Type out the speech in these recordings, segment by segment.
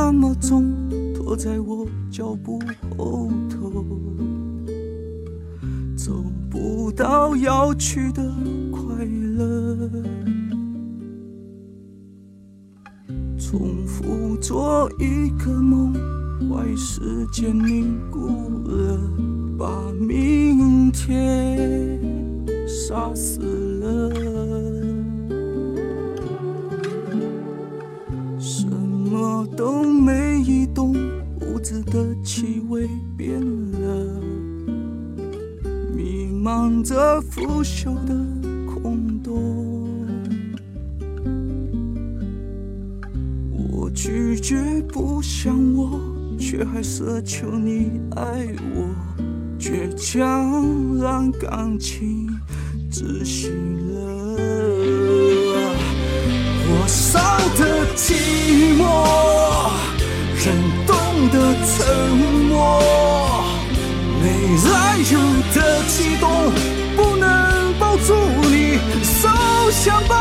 那么重，拖在我脚步后头，走不到要去的快乐，重复做一个梦，坏时间凝固了，把明天杀死了。的气味变了，弥漫着腐朽的空洞。我拒绝不想我，却还奢求你爱我，倔强让感情窒息了。我烧的寂默，没来由的激动，不能抱住你，手想抱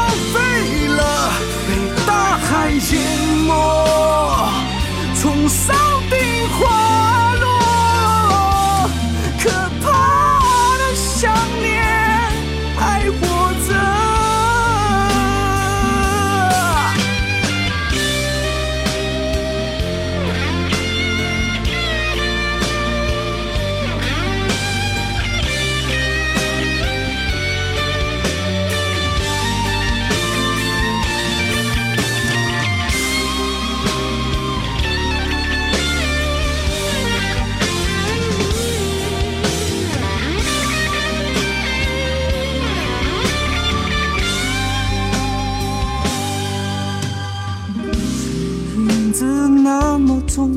那么重，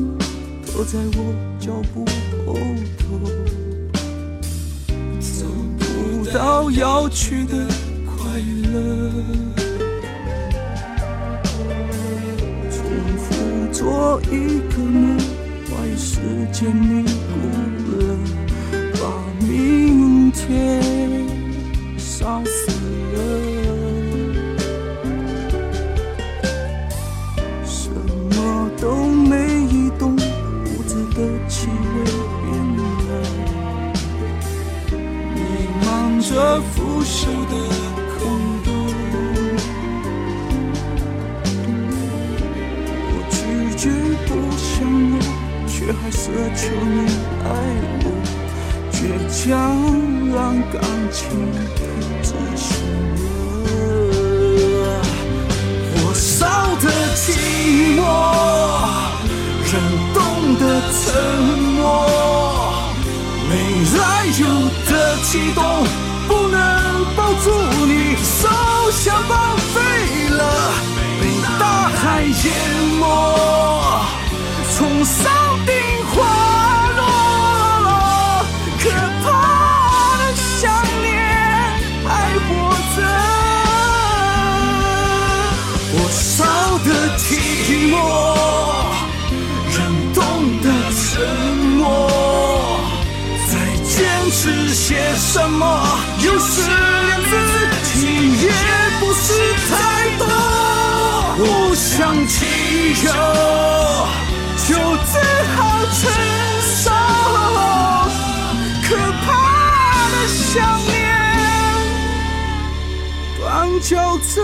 拖在我脚步后头，走不到要去的快乐，重复做一个梦，坏时间凝固了，把明天杀死。着腐朽的空洞。我拒绝不想我，却还奢求你爱我，倔强让感情窒息了。火烧的寂寞，人冻的沉默，没来由的激动，像报废了，被大海淹没，从山顶滑落，可怕的想念还活着。火烧的寂寞，人冻的沉默，在坚持些什么？有时不想记得就只好承受。可怕的想念光脚走